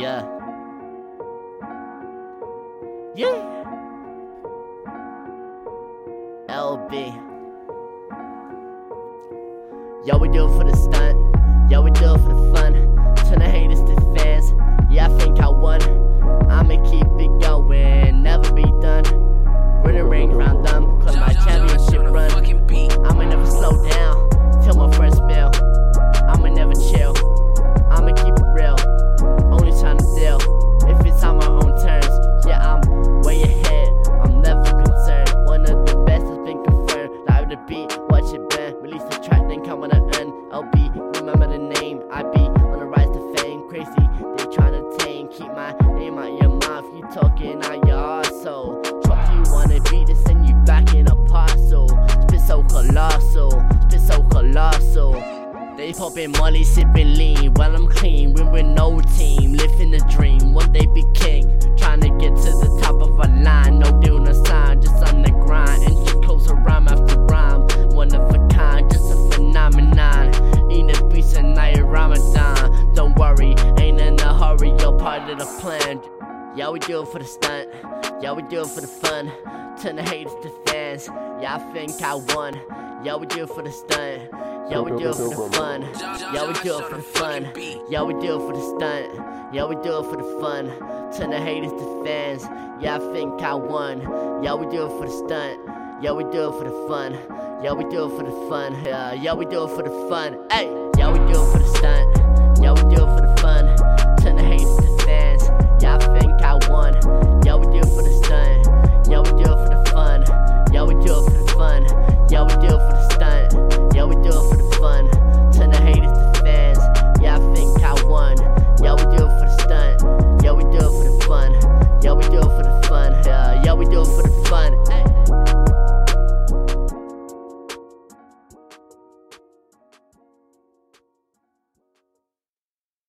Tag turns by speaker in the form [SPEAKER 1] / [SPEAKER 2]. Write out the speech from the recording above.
[SPEAKER 1] Yeah. Yeah. LB. Yo, we do it for the stunt. Yo, we do it for the fun. Turn the haters to then come on the end. LB, remember the name. I be on the rise to fame. Crazy, they trying to tame. Keep my name out your mouth. You talking out your arsehole. Drop you wanna beat to send you back in a parcel. Spit so colossal, spit so colossal. They popping molly, sipping lean. While I'm clean, with no team. Living the dream, one day be hurry, you're part of the plan. Yeah, we do it for the stunt. Yeah, we do it for the fun. Turn the haters to fans. Yeah, I think I won. Yeah, we do it for the stunt. Yeah, we do it for the fun. Yeah, we do it for the fun. Yeah, we do it for the stunt. Yeah, we do it for the fun. Turn the haters to fans. Yeah, I think I won. Yeah, we do it for the stunt. Yeah, we do it for the fun. Yeah, we do it for the fun. Yeah, yeah, we do it for the fun. Hey, yeah, we do it for